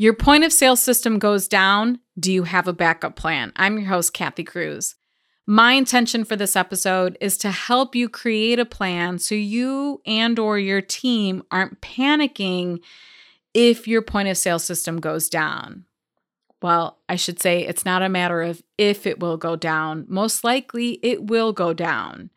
Your point of sale system goes down. Do you have a backup plan? I'm your host, Kathy Cruz. My intention for this episode is to help you create a plan so you and or your team aren't panicking if your point of sale system goes down. Well, I should say it's not a matter of if it will go down. Most likely it will go down.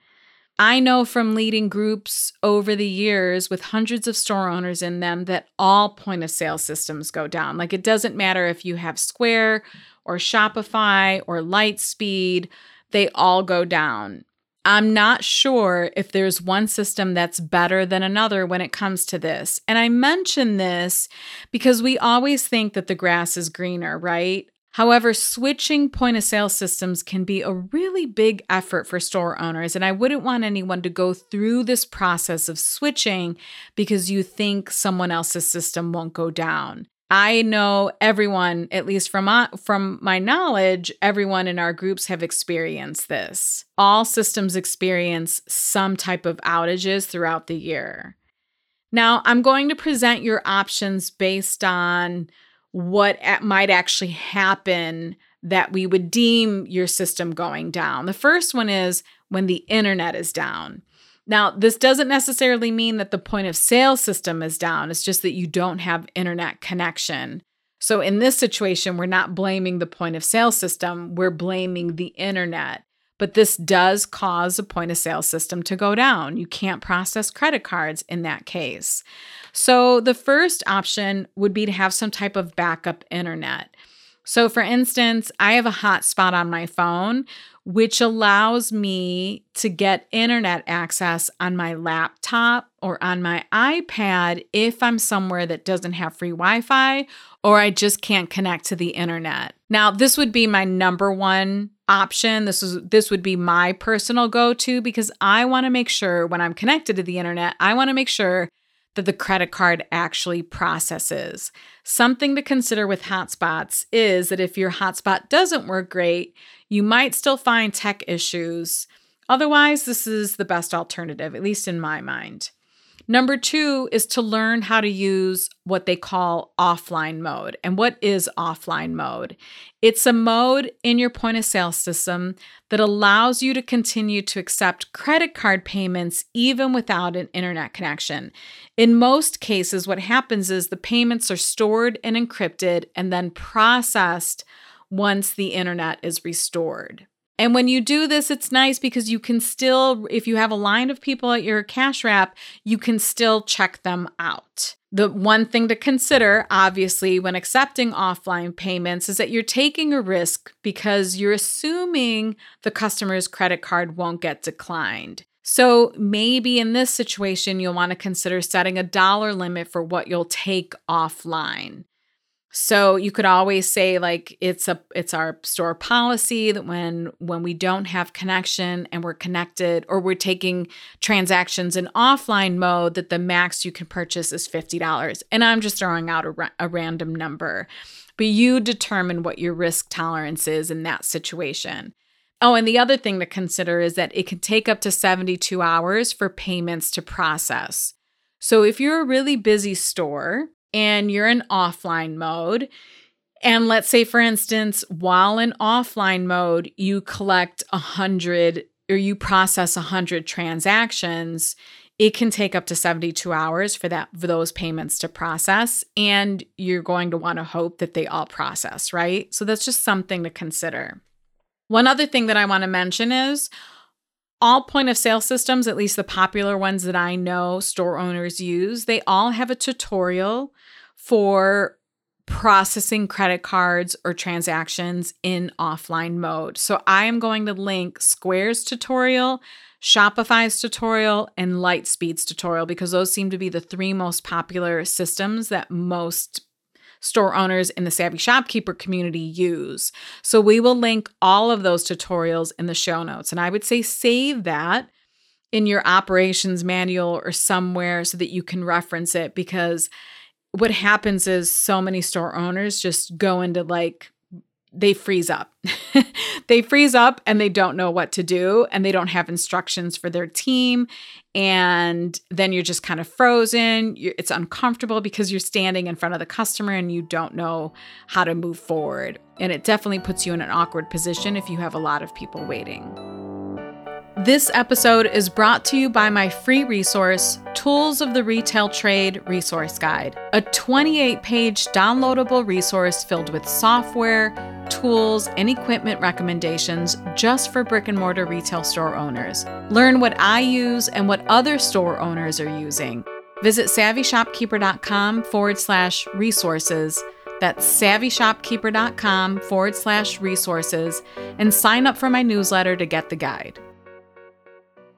I know from leading groups over the years with hundreds of store owners in them that all point of sale systems go down. Like it doesn't matter if you have Square or Shopify or Lightspeed, they all go down. I'm not sure if there's one system that's better than another when it comes to this. And I mention this because we always think that the grass is greener, right? However, switching point of sale systems can be a really big effort for store owners, and I wouldn't want anyone to go through this process of switching because you think someone else's system won't go down. I know everyone, at least from my, from my knowledge, everyone in our groups have experienced this. All systems experience some type of outages throughout the year. Now, I'm going to present your options based on what might actually happen that we would deem your system going down. The first one is when the internet is down. Now, this doesn't necessarily mean that the point of sale system is down, it's just that you don't have internet connection. So, in this situation, we're not blaming the point of sale system, we're blaming the internet. But this does cause a point of sale system to go down. You can't process credit cards in that case. So, the first option would be to have some type of backup internet. So, for instance, I have a hotspot on my phone, which allows me to get internet access on my laptop or on my iPad if I'm somewhere that doesn't have free Wi Fi or I just can't connect to the internet. Now, this would be my number one option. This is this would be my personal go-to because I want to make sure when I'm connected to the internet, I want to make sure that the credit card actually processes. Something to consider with hotspots is that if your hotspot doesn't work great, you might still find tech issues. Otherwise, this is the best alternative, at least in my mind. Number two is to learn how to use what they call offline mode. And what is offline mode? It's a mode in your point of sale system that allows you to continue to accept credit card payments even without an internet connection. In most cases, what happens is the payments are stored and encrypted and then processed once the internet is restored. And when you do this, it's nice because you can still, if you have a line of people at your cash wrap, you can still check them out. The one thing to consider, obviously, when accepting offline payments is that you're taking a risk because you're assuming the customer's credit card won't get declined. So maybe in this situation, you'll want to consider setting a dollar limit for what you'll take offline. So you could always say like it's a it's our store policy that when when we don't have connection and we're connected or we're taking transactions in offline mode that the max you can purchase is $50. And I'm just throwing out a, ra- a random number. But you determine what your risk tolerance is in that situation. Oh, and the other thing to consider is that it can take up to 72 hours for payments to process. So if you're a really busy store and you're in offline mode, and let's say, for instance, while in offline mode, you collect a hundred or you process a hundred transactions, it can take up to 72 hours for that for those payments to process. And you're going to want to hope that they all process, right? So that's just something to consider. One other thing that I want to mention is all point of sale systems, at least the popular ones that I know store owners use, they all have a tutorial for processing credit cards or transactions in offline mode. So I am going to link Square's tutorial, Shopify's tutorial, and Lightspeed's tutorial because those seem to be the three most popular systems that most store owners in the Savvy Shopkeeper community use. So we will link all of those tutorials in the show notes. And I would say save that in your operations manual or somewhere so that you can reference it because what happens is so many store owners just go into like they freeze up. they freeze up and they don't know what to do and they don't have instructions for their team. And then you're just kind of frozen. It's uncomfortable because you're standing in front of the customer and you don't know how to move forward. And it definitely puts you in an awkward position if you have a lot of people waiting. This episode is brought to you by my free resource, Tools of the Retail Trade Resource Guide, a 28 page downloadable resource filled with software, tools, and equipment recommendations just for brick and mortar retail store owners. Learn what I use and what other store owners are using. Visit savvyshopkeeper.com forward slash resources. That's savvyshopkeeper.com forward slash resources and sign up for my newsletter to get the guide.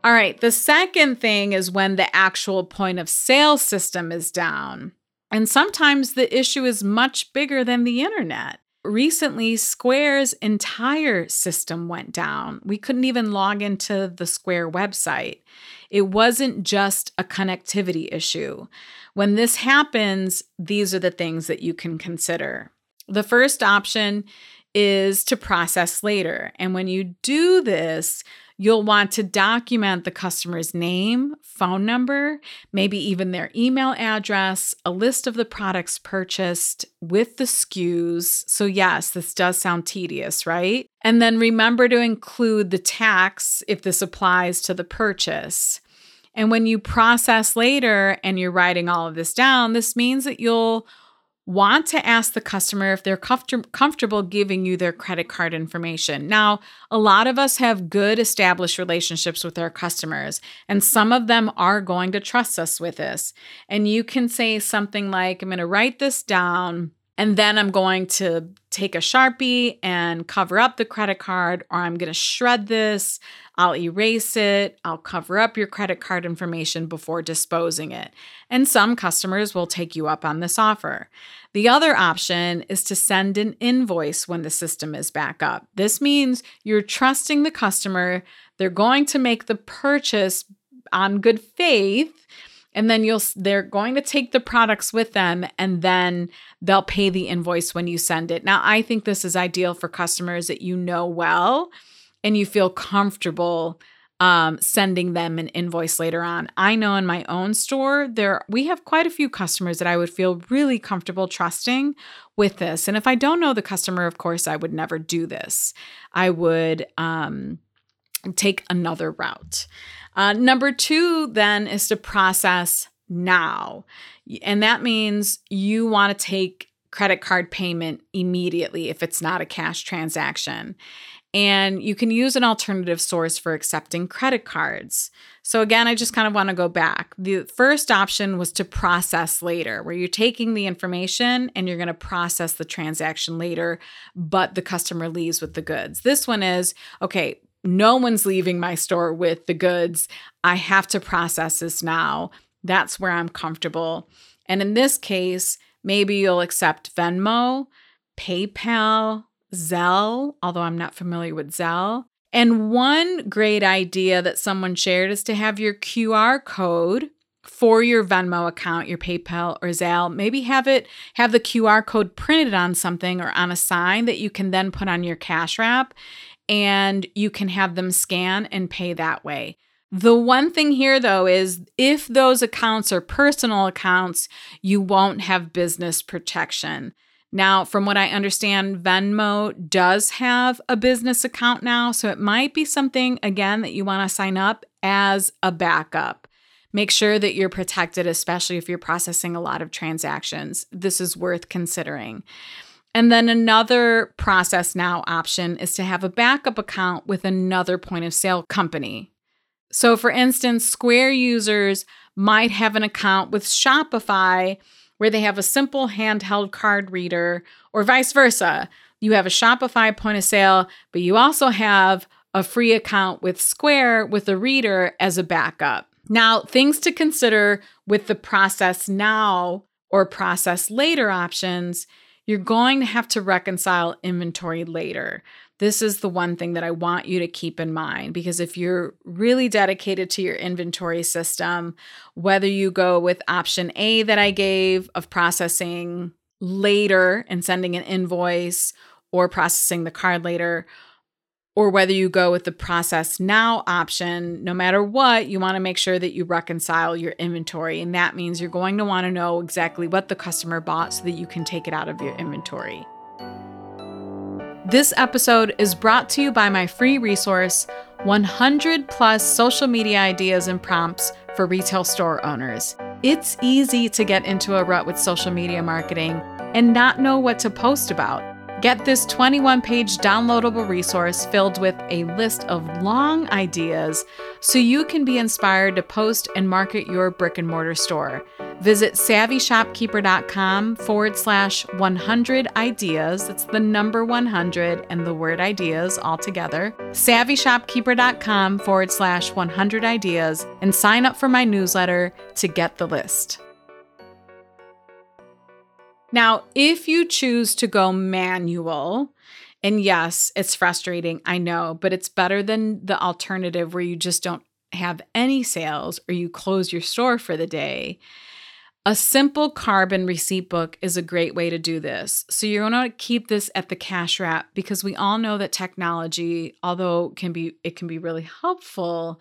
All right, the second thing is when the actual point of sale system is down. And sometimes the issue is much bigger than the internet. Recently, Square's entire system went down. We couldn't even log into the Square website. It wasn't just a connectivity issue. When this happens, these are the things that you can consider. The first option is to process later. And when you do this, You'll want to document the customer's name, phone number, maybe even their email address, a list of the products purchased with the SKUs. So, yes, this does sound tedious, right? And then remember to include the tax if this applies to the purchase. And when you process later and you're writing all of this down, this means that you'll want to ask the customer if they're comfort- comfortable giving you their credit card information. Now, a lot of us have good established relationships with our customers, and some of them are going to trust us with this. And you can say something like, I'm going to write this down. And then I'm going to take a Sharpie and cover up the credit card, or I'm going to shred this. I'll erase it. I'll cover up your credit card information before disposing it. And some customers will take you up on this offer. The other option is to send an invoice when the system is back up. This means you're trusting the customer, they're going to make the purchase on good faith and then you'll they're going to take the products with them and then they'll pay the invoice when you send it. Now, I think this is ideal for customers that you know well and you feel comfortable um, sending them an invoice later on. I know in my own store there we have quite a few customers that I would feel really comfortable trusting with this. And if I don't know the customer, of course, I would never do this. I would um, take another route. Uh, number two, then, is to process now. And that means you want to take credit card payment immediately if it's not a cash transaction. And you can use an alternative source for accepting credit cards. So, again, I just kind of want to go back. The first option was to process later, where you're taking the information and you're going to process the transaction later, but the customer leaves with the goods. This one is okay, no one's leaving my store with the goods. I have to process this now. That's where I'm comfortable. And in this case, maybe you'll accept Venmo, PayPal, Zelle, although I'm not familiar with Zelle. And one great idea that someone shared is to have your QR code for your Venmo account, your PayPal or Zelle, maybe have it have the QR code printed on something or on a sign that you can then put on your cash wrap and you can have them scan and pay that way. The one thing here, though, is if those accounts are personal accounts, you won't have business protection. Now, from what I understand, Venmo does have a business account now. So it might be something, again, that you want to sign up as a backup. Make sure that you're protected, especially if you're processing a lot of transactions. This is worth considering. And then another process now option is to have a backup account with another point of sale company. So, for instance, Square users might have an account with Shopify where they have a simple handheld card reader, or vice versa. You have a Shopify point of sale, but you also have a free account with Square with a reader as a backup. Now, things to consider with the process now or process later options, you're going to have to reconcile inventory later. This is the one thing that I want you to keep in mind because if you're really dedicated to your inventory system, whether you go with option A that I gave of processing later and sending an invoice or processing the card later, or whether you go with the process now option, no matter what, you want to make sure that you reconcile your inventory. And that means you're going to want to know exactly what the customer bought so that you can take it out of your inventory. This episode is brought to you by my free resource 100 plus social media ideas and prompts for retail store owners. It's easy to get into a rut with social media marketing and not know what to post about. Get this 21 page downloadable resource filled with a list of long ideas so you can be inspired to post and market your brick and mortar store. Visit savvyshopkeeper.com forward slash 100 ideas. That's the number 100 and the word ideas all together. Savvyshopkeeper.com forward slash 100 ideas and sign up for my newsletter to get the list. Now, if you choose to go manual, and yes, it's frustrating, I know, but it's better than the alternative where you just don't have any sales or you close your store for the day. A simple carbon receipt book is a great way to do this. So you're going to keep this at the cash wrap because we all know that technology, although can be it can be really helpful,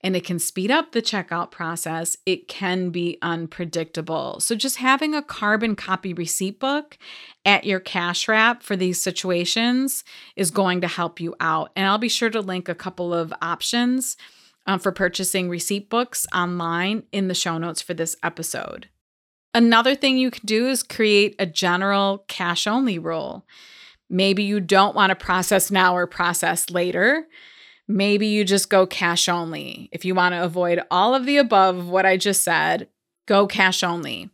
and it can speed up the checkout process, it can be unpredictable. So, just having a carbon copy receipt book at your cash wrap for these situations is going to help you out. And I'll be sure to link a couple of options um, for purchasing receipt books online in the show notes for this episode. Another thing you can do is create a general cash only rule. Maybe you don't want to process now or process later. Maybe you just go cash only. If you want to avoid all of the above, what I just said, go cash only.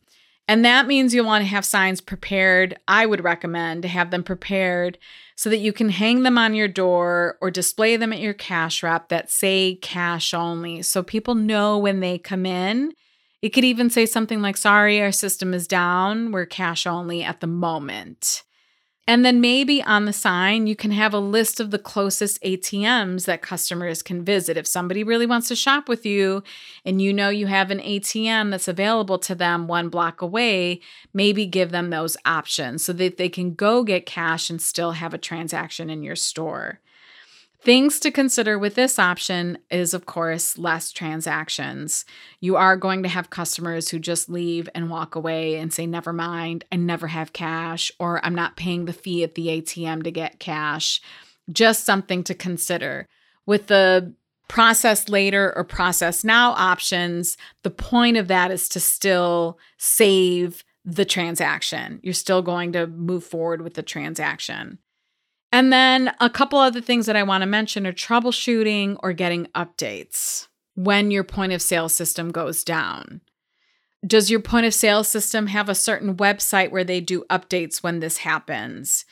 And that means you'll want to have signs prepared. I would recommend to have them prepared so that you can hang them on your door or display them at your cash wrap that say cash only. So people know when they come in. It could even say something like, sorry, our system is down. We're cash only at the moment. And then maybe on the sign, you can have a list of the closest ATMs that customers can visit. If somebody really wants to shop with you and you know you have an ATM that's available to them one block away, maybe give them those options so that they can go get cash and still have a transaction in your store. Things to consider with this option is, of course, less transactions. You are going to have customers who just leave and walk away and say, Never mind, I never have cash, or I'm not paying the fee at the ATM to get cash. Just something to consider. With the process later or process now options, the point of that is to still save the transaction. You're still going to move forward with the transaction. And then a couple other things that I want to mention are troubleshooting or getting updates when your point of sale system goes down. Does your point of sale system have a certain website where they do updates when this happens?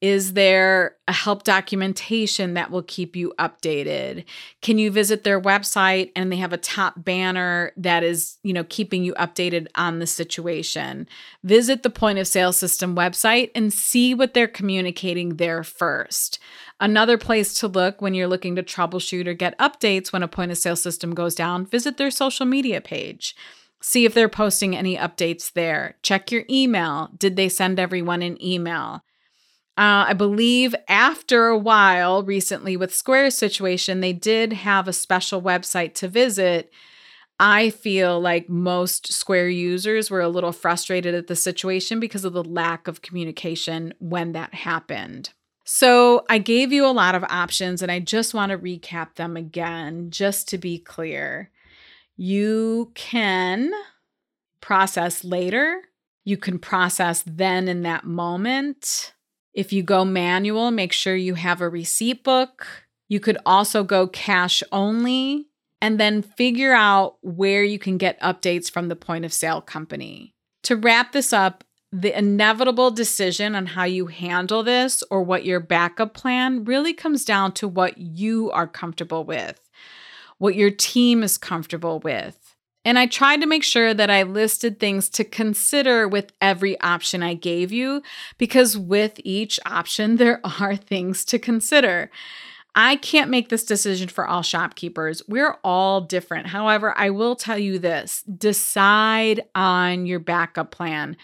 Is there a help documentation that will keep you updated? Can you visit their website and they have a top banner that is, you know, keeping you updated on the situation? Visit the point of sale system website and see what they're communicating there first. Another place to look when you're looking to troubleshoot or get updates when a point of sale system goes down, visit their social media page. See if they're posting any updates there. Check your email. Did they send everyone an email? Uh, I believe after a while, recently with Square's situation, they did have a special website to visit. I feel like most Square users were a little frustrated at the situation because of the lack of communication when that happened. So, I gave you a lot of options and I just want to recap them again, just to be clear. You can process later, you can process then in that moment. If you go manual, make sure you have a receipt book. You could also go cash only and then figure out where you can get updates from the point of sale company. To wrap this up, the inevitable decision on how you handle this or what your backup plan really comes down to what you are comfortable with, what your team is comfortable with. And I tried to make sure that I listed things to consider with every option I gave you, because with each option, there are things to consider. I can't make this decision for all shopkeepers. We're all different. However, I will tell you this decide on your backup plan.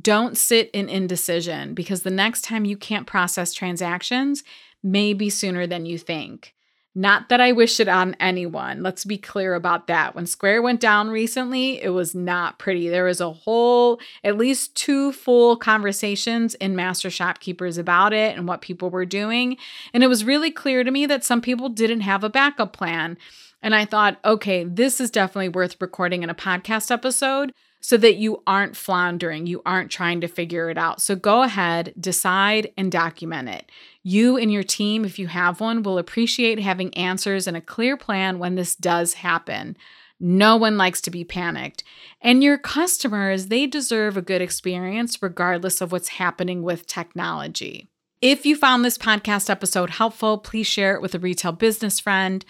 Don't sit in indecision because the next time you can't process transactions may be sooner than you think. Not that I wish it on anyone. Let's be clear about that. When Square went down recently, it was not pretty. There was a whole, at least two full conversations in Master Shopkeepers about it and what people were doing. And it was really clear to me that some people didn't have a backup plan. And I thought, okay, this is definitely worth recording in a podcast episode so that you aren't floundering, you aren't trying to figure it out. So go ahead, decide, and document it. You and your team, if you have one, will appreciate having answers and a clear plan when this does happen. No one likes to be panicked. And your customers, they deserve a good experience regardless of what's happening with technology. If you found this podcast episode helpful, please share it with a retail business friend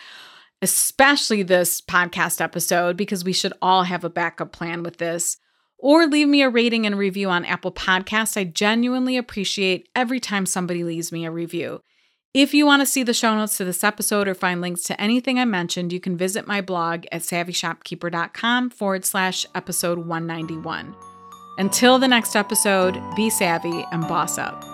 especially this podcast episode, because we should all have a backup plan with this. Or leave me a rating and review on Apple Podcasts. I genuinely appreciate every time somebody leaves me a review. If you want to see the show notes to this episode or find links to anything I mentioned, you can visit my blog at savvyshopkeeper.com forward slash episode 191. Until the next episode, be savvy and boss up.